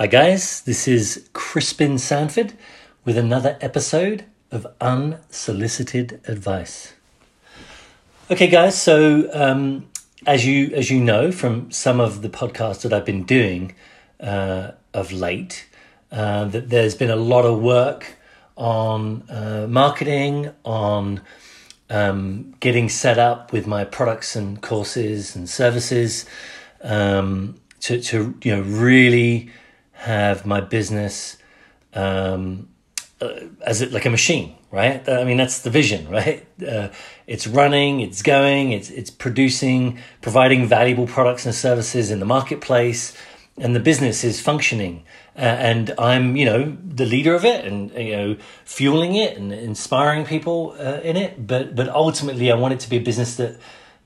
Hi, guys. This is Crispin Sanford with another episode of Unsolicited Advice. Okay, guys. So, um, as you as you know from some of the podcasts that I've been doing uh, of late, uh, that there's been a lot of work on uh, marketing, on um, getting set up with my products and courses and services um, to to you know really have my business um, uh, as it like a machine, right? I mean, that's the vision, right? Uh, it's running, it's going, it's it's producing, providing valuable products and services in the marketplace, and the business is functioning. Uh, and I'm, you know, the leader of it, and you know, fueling it and inspiring people uh, in it. But but ultimately, I want it to be a business that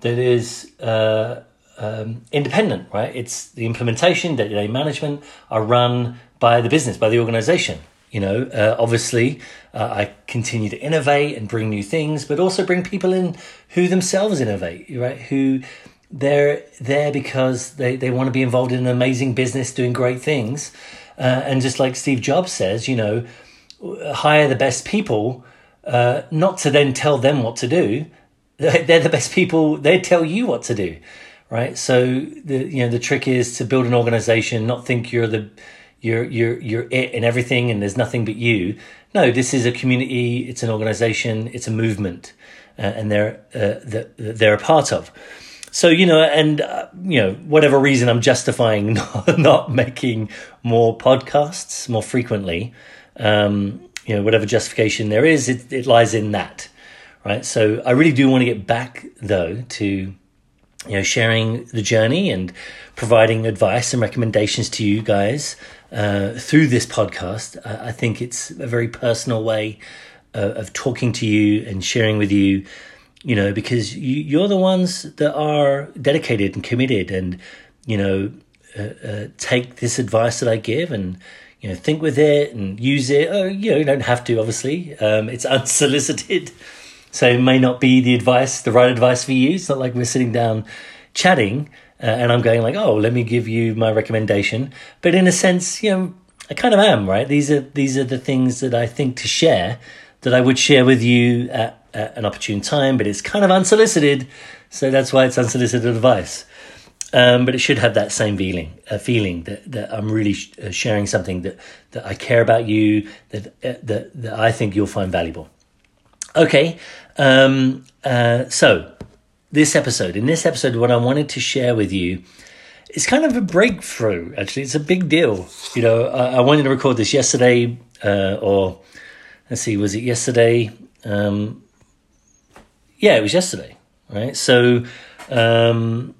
that is uh, um, independent, right? It's the implementation, day to day management are run by the business, by the organization. You know, uh, obviously, uh, I continue to innovate and bring new things, but also bring people in who themselves innovate, right? Who they're there because they, they want to be involved in an amazing business doing great things. Uh, and just like Steve Jobs says, you know, hire the best people, uh, not to then tell them what to do. They're the best people, they tell you what to do right? So the you know the trick is to build an organization, not think you're the you're you're you're it and everything, and there's nothing but you. No, this is a community. It's an organization. It's a movement, uh, and they're uh, that they're a part of. So you know, and uh, you know, whatever reason, I'm justifying not, not making more podcasts more frequently. Um, you know, whatever justification there is, it, it lies in that, right? So I really do want to get back though to you know, sharing the journey and providing advice and recommendations to you guys uh, through this podcast. I think it's a very personal way uh, of talking to you and sharing with you, you know, because you, are the ones that are dedicated and committed and, you know, uh, uh, take this advice that I give and, you know, think with it and use it. Oh, you know, you don't have to, obviously. Um, it's unsolicited. So it may not be the advice, the right advice for you. It's not like we're sitting down chatting uh, and I'm going like, oh, let me give you my recommendation. But in a sense, you know, I kind of am, right? These are these are the things that I think to share that I would share with you at, at an opportune time, but it's kind of unsolicited. So that's why it's unsolicited advice. Um, but it should have that same feeling, a feeling that, that I'm really sh- uh, sharing something that, that I care about you, that, uh, that, that I think you'll find valuable. Okay, um, uh, so this episode, in this episode, what I wanted to share with you is kind of a breakthrough. Actually, it's a big deal. You know, I, I wanted to record this yesterday, uh, or let's see, was it yesterday? Um, yeah, it was yesterday, right? So, um,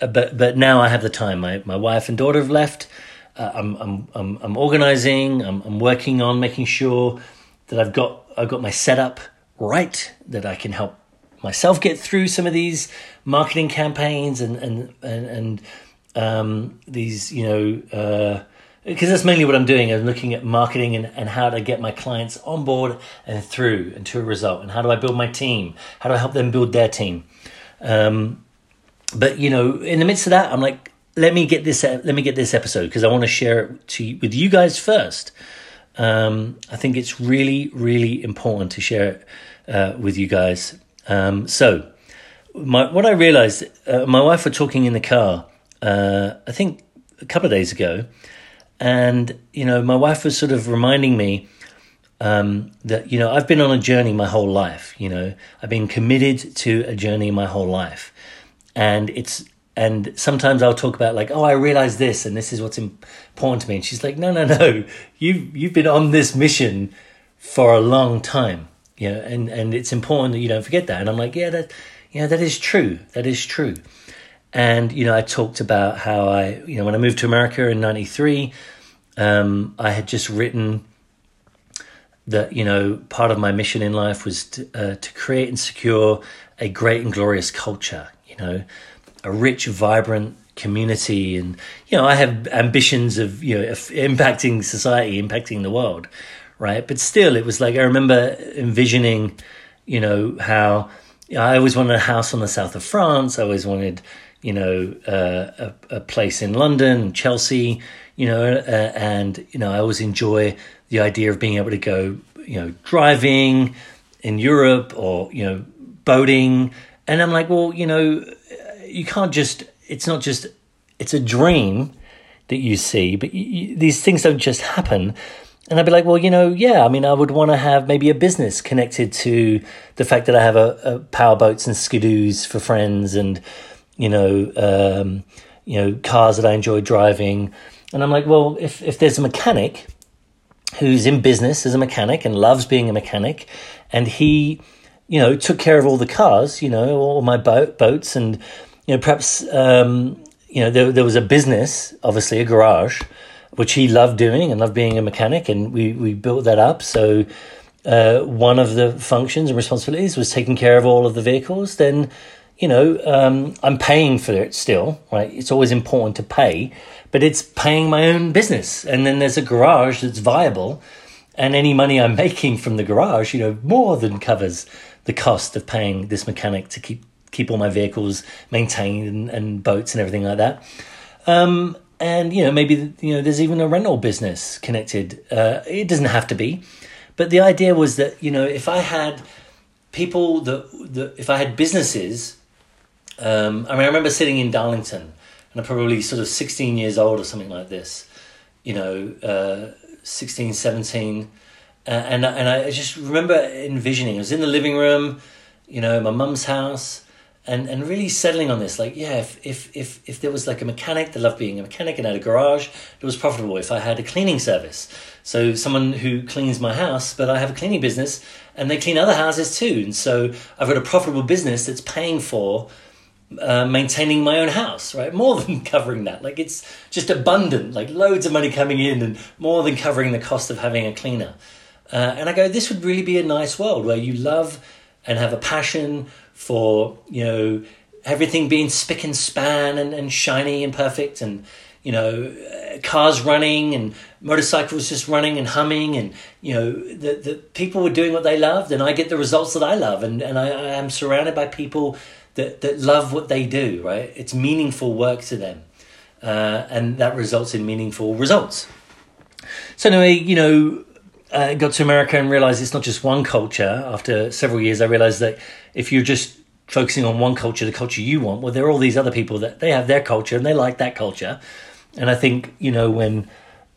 but but now I have the time. My my wife and daughter have left. Uh, I'm I'm I'm I'm organizing. I'm I'm working on making sure that I've got I've got my setup right, that I can help myself get through some of these marketing campaigns and and and, and um, these you know because uh, that's mainly what I'm doing. I'm looking at marketing and, and how to get my clients on board and through and to a result. And how do I build my team? How do I help them build their team? Um, but you know, in the midst of that, I'm like, let me get this. Let me get this episode because I want to share it to with you guys first. Um, I think it's really, really important to share it uh, with you guys. Um, so, my, what I realized, uh, my wife were talking in the car, uh, I think a couple of days ago, and you know, my wife was sort of reminding me um, that you know I've been on a journey my whole life. You know, I've been committed to a journey my whole life, and it's and sometimes I'll talk about like, oh, I realize this, and this is what's important to me. And she's like, no, no, no, you've you've been on this mission for a long time, you know, and and it's important that you don't forget that. And I'm like, yeah, that, yeah, that is true. That is true. And you know, I talked about how I, you know, when I moved to America in '93, um, I had just written that you know part of my mission in life was to, uh, to create and secure a great and glorious culture. You know a rich, vibrant community, and you know, I have ambitions of you know impacting society, impacting the world, right? But still, it was like I remember envisioning, you know, how I always wanted a house on the south of France. I always wanted, you know, uh, a, a place in London, Chelsea, you know, uh, and you know, I always enjoy the idea of being able to go, you know, driving in Europe or you know, boating, and I'm like, well, you know, you can't just. It's not just. It's a dream that you see, but you, these things don't just happen. And I'd be like, well, you know, yeah, I mean, I would want to have maybe a business connected to the fact that I have a, a power boats and skidoos for friends and, you know, um, you know, cars that I enjoy driving. And I'm like, well, if, if there's a mechanic who's in business as a mechanic and loves being a mechanic and he, you know, took care of all the cars, you know, all my boat, boats and, you know, perhaps, um, you know, there, there was a business, obviously a garage, which he loved doing and loved being a mechanic, and we, we built that up. So uh, one of the functions and responsibilities was taking care of all of the vehicles. Then, you know, um, I'm paying for it still, right? It's always important to pay, but it's paying my own business. And then there's a garage that's viable, and any money I'm making from the garage, you know, more than covers the cost of paying this mechanic to keep keep all my vehicles maintained and, and boats and everything like that. Um, and you know maybe you know there's even a rental business connected. Uh, it doesn't have to be, but the idea was that you know if I had people that, that if I had businesses, um, I mean I remember sitting in Darlington and I'm probably sort of 16 years old or something like this, you know, uh, 16, 17. Uh, and and I just remember envisioning. I was in the living room, you know, my mum's house, and and really settling on this like yeah if if if, if there was like a mechanic that loved being a mechanic and had a garage it was profitable if i had a cleaning service so someone who cleans my house but i have a cleaning business and they clean other houses too and so i've got a profitable business that's paying for uh, maintaining my own house, right? More than covering that. Like it's just abundant, like loads of money coming in and more than covering the cost of having a cleaner. Uh, and I go, this would really be a nice world where you love and have a passion for you know everything being spick and span and, and shiny and perfect and you know cars running and motorcycles just running and humming and you know the, the people were doing what they loved and i get the results that i love and, and I, I am surrounded by people that, that love what they do right? It's meaningful work to them uh, and that results in meaningful results. So anyway you know uh, got to America and realized it's not just one culture. After several years, I realized that if you're just focusing on one culture, the culture you want, well, there are all these other people that they have their culture and they like that culture. And I think you know when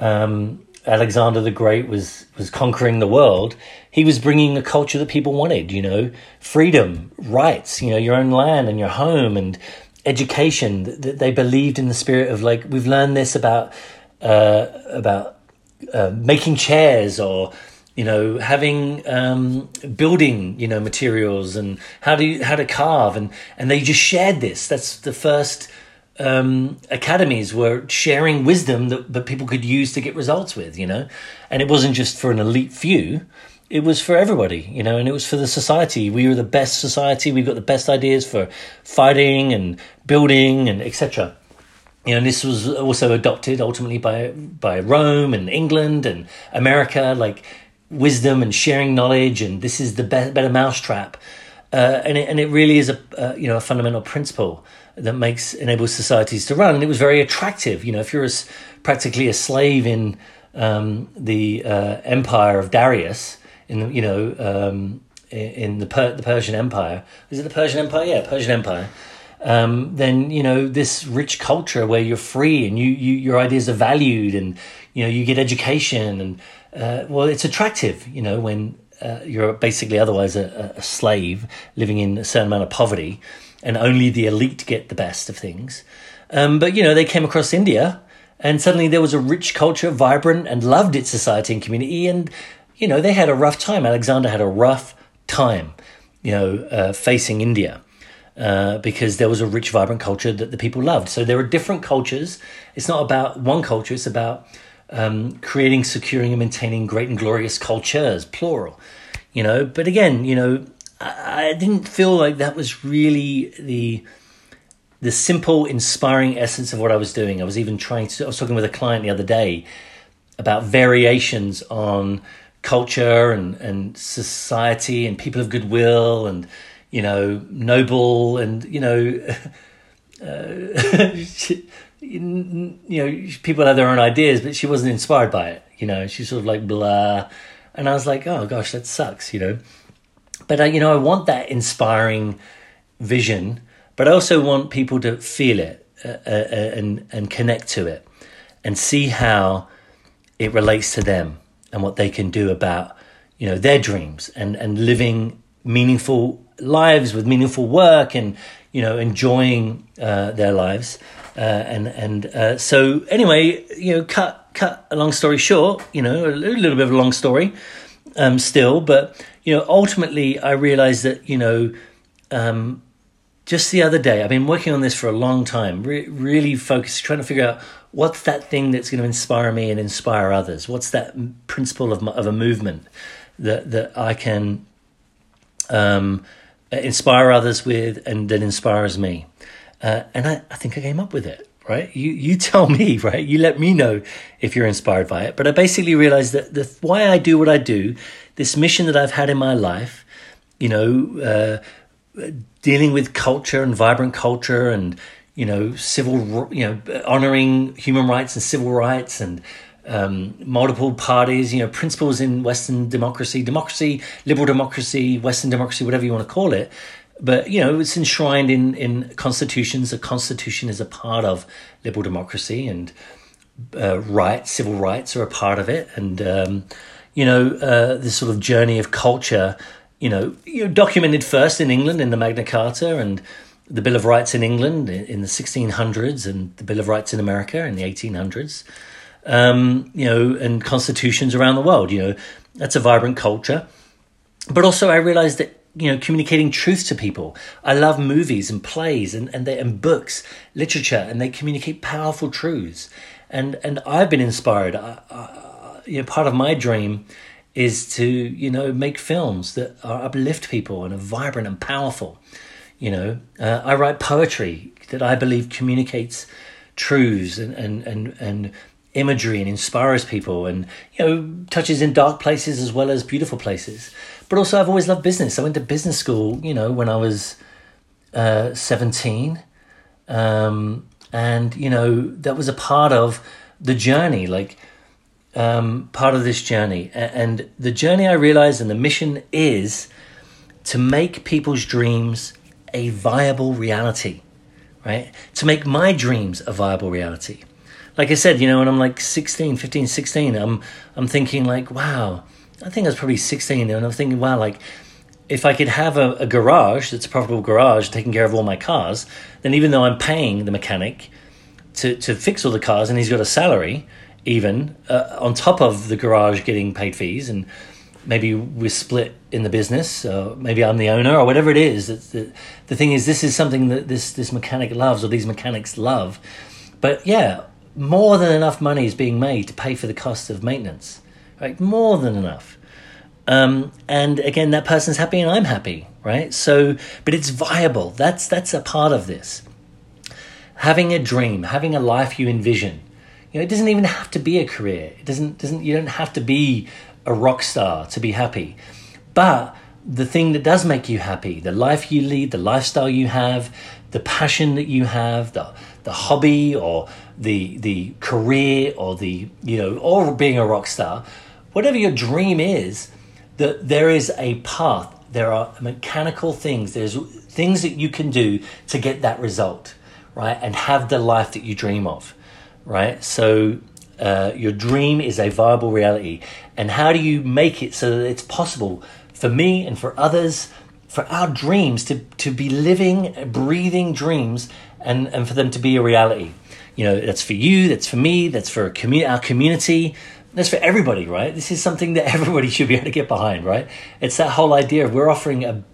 um, Alexander the Great was was conquering the world, he was bringing a culture that people wanted. You know, freedom, rights, you know, your own land and your home and education. That they believed in the spirit of like we've learned this about uh, about uh, making chairs or you know having um, building you know materials and how to how to carve and and they just shared this. That's the first um, academies were sharing wisdom that, that people could use to get results with you know? And it wasn't just for an elite few. It was for everybody you know and it was for the society. We were the best society. We got the best ideas for fighting and building and etc you know, this was also adopted ultimately by by Rome and England and America, like wisdom and sharing knowledge, and this is the be- better mousetrap. Uh, and it, and it really is a uh, you know a fundamental principle that makes enables societies to run. And it was very attractive. You know, if you're a, practically a slave in um, the uh, empire of Darius, in the, you know um, in the per- the Persian Empire, is it the Persian Empire? Yeah, Persian Empire um, then you know this rich culture where you're free and you, you your ideas are valued and you know you get education and uh, well it's attractive you know when uh, you're basically otherwise a, a, slave living in a certain amount of poverty and only the elite get the best of things. Um, but you know they came across India and suddenly there was a rich culture vibrant and loved its society and community and you know they had a rough time. Alexander had a rough time you know uh, facing India uh, because there was a rich, vibrant culture that the people loved. So there are different cultures. It's not about one culture, it's about um, creating, securing, and maintaining great and glorious cultures, plural. You know, but again, you know, I, I didn't feel like that was really the the simple, inspiring essence of what I was doing. I was even trying to. I was talking with a client the other day about variations on culture and and society and people of goodwill and you know, noble and, you know, uh, you know, people have their own ideas, but she wasn't inspired by it. You know, she's sort of like blah. And I was like, oh gosh, that sucks, you know. But I, you know, I want that inspiring vision, but I also want people to feel it uh, uh, uh, and and connect to it, and see how it relates to them and what they can do about you know their dreams and and living meaningful lives with meaningful work and you know enjoying uh, their lives. Uh, and and uh, so anyway you know cut cut a long story short you know a little bit of a long story um, still but you know ultimately I realized that you know um, just the other day I've been working on this for a long time re- really focused trying to figure out what's that thing that's going to inspire me and inspire others? What's that principle of, of a movement that that I can um, inspire others with and that inspires me. Uh, and I, I think I came up with it, right? You you tell me, right? You let me know if you're inspired by it. But I basically realized that the why I do what I do, this mission that I've had in my life, you know, uh, dealing with culture and vibrant culture and you know civil you know honoring human rights and civil rights and um, multiple parties, you know, principles in Western democracy, democracy, liberal democracy, Western democracy, whatever you want to call it. But you know, it's enshrined in in constitutions. A constitution is a part of liberal democracy, and uh, rights, civil rights, are a part of it. And um, you know, uh, this sort of journey of culture, you know, you documented first in England in the Magna Carta and the Bill of Rights in England in the 1600s, and the Bill of Rights in America in the 1800s um, you know, and constitutions around the world. You know, that's a vibrant culture. But also, I realized that you know, communicating truth to people. I love movies and plays and and, they, and books, literature, and they communicate powerful truths. And and I've been inspired. I, I, you know, part of my dream is to you know make films that are uplift people and are vibrant and powerful. You know, uh, I write poetry that I believe communicates truths and and and and imagery and inspires people and you know touches in dark places as well as beautiful places. But also i've always loved business. I went to business school you know when i was uh, 17 um, and you know that was a part of the journey like um, part of this journey. And the journey i realized and the mission is to make people's dreams a viable reality right? To make my dreams a viable reality like I said, you know, when I'm like 16, 15, 16, I'm I'm thinking like, wow, I think I was probably 16 and I'm thinking, wow, like if I could have a, a garage that's a profitable garage taking care of all my cars, then even though I'm paying the mechanic to, to fix all the cars and he's got a salary, even uh, on top of the garage getting paid fees, and maybe we're split in the business, or maybe I'm the owner, or whatever it is. The, the thing is, this is something that this, this mechanic loves, or these mechanics love. But yeah, more than enough money is being made to pay for the cost of maintenance, right? More than enough. Um, and again, that person's happy and I'm happy, right? So, but it's viable. That's that's a part of this. Having a dream, having a life you envision. You know, it doesn't even have to be a career. It doesn't doesn't you don't have to be a rock star to be happy. But the thing that does make you happy, the life you lead, the lifestyle you have, the passion that you have, the the hobby or the the career or the you know or being a rock star whatever your dream is that there is a path. There are mechanical things. There's things that you can do to get that result right and have the life that you dream of right? So uh, your dream is a viable reality. And how do you make it so that it's possible for me and for others for our dreams to, to be living breathing dreams and, and for them to be a reality you know that's for you that's for me that's for commu- our community. That's for everybody right? This is something that everybody should be able to get behind right? It's that whole idea of we're offering a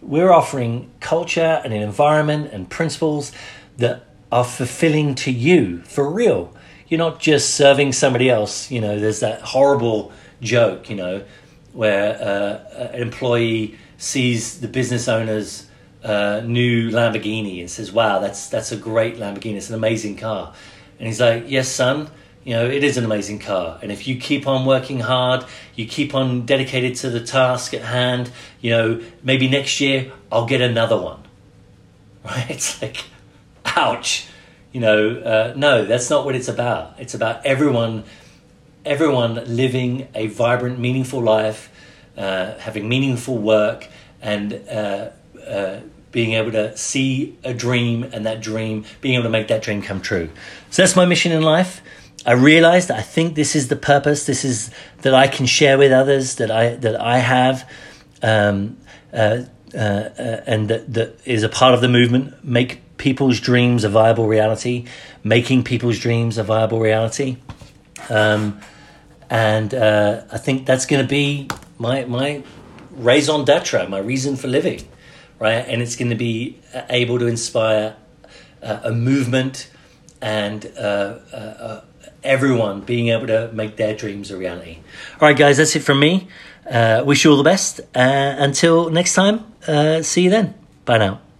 we're offering culture and an environment and principles that are fulfilling to you for real. You're not just serving somebody else you know there's that horrible joke you know where uh, an employee sees the business owner's uh, new Lamborghini and says, "Wow, that's that's a great Lamborghini. It's an amazing car." And he's like, "Yes, son." You know, it is an amazing car. And if you keep on working hard, you keep on dedicated to the task at hand, you know, maybe next year I'll get another one. Right? It's like, ouch. You know, uh, no, that's not what it's about. It's about everyone, everyone living a vibrant, meaningful life, uh, having meaningful work, and uh, being able to see a dream and that dream, being able to make that dream come true. So that's my mission in life. I realized that I think this is the purpose. This is that I can share with others that I that I have, um, uh, uh, uh, and that, that is a part of the movement. Make people's dreams a viable reality. Making people's dreams a viable reality. Um, and uh, I think that's going to be my my raison d'être, my reason for living, right? And it's going to be able to inspire uh, a movement and uh, uh, uh, everyone being able to make their dreams a reality. All right, guys, that's it from me. Uh, wish you all the best. Uh, until next time, see you then. Bye now.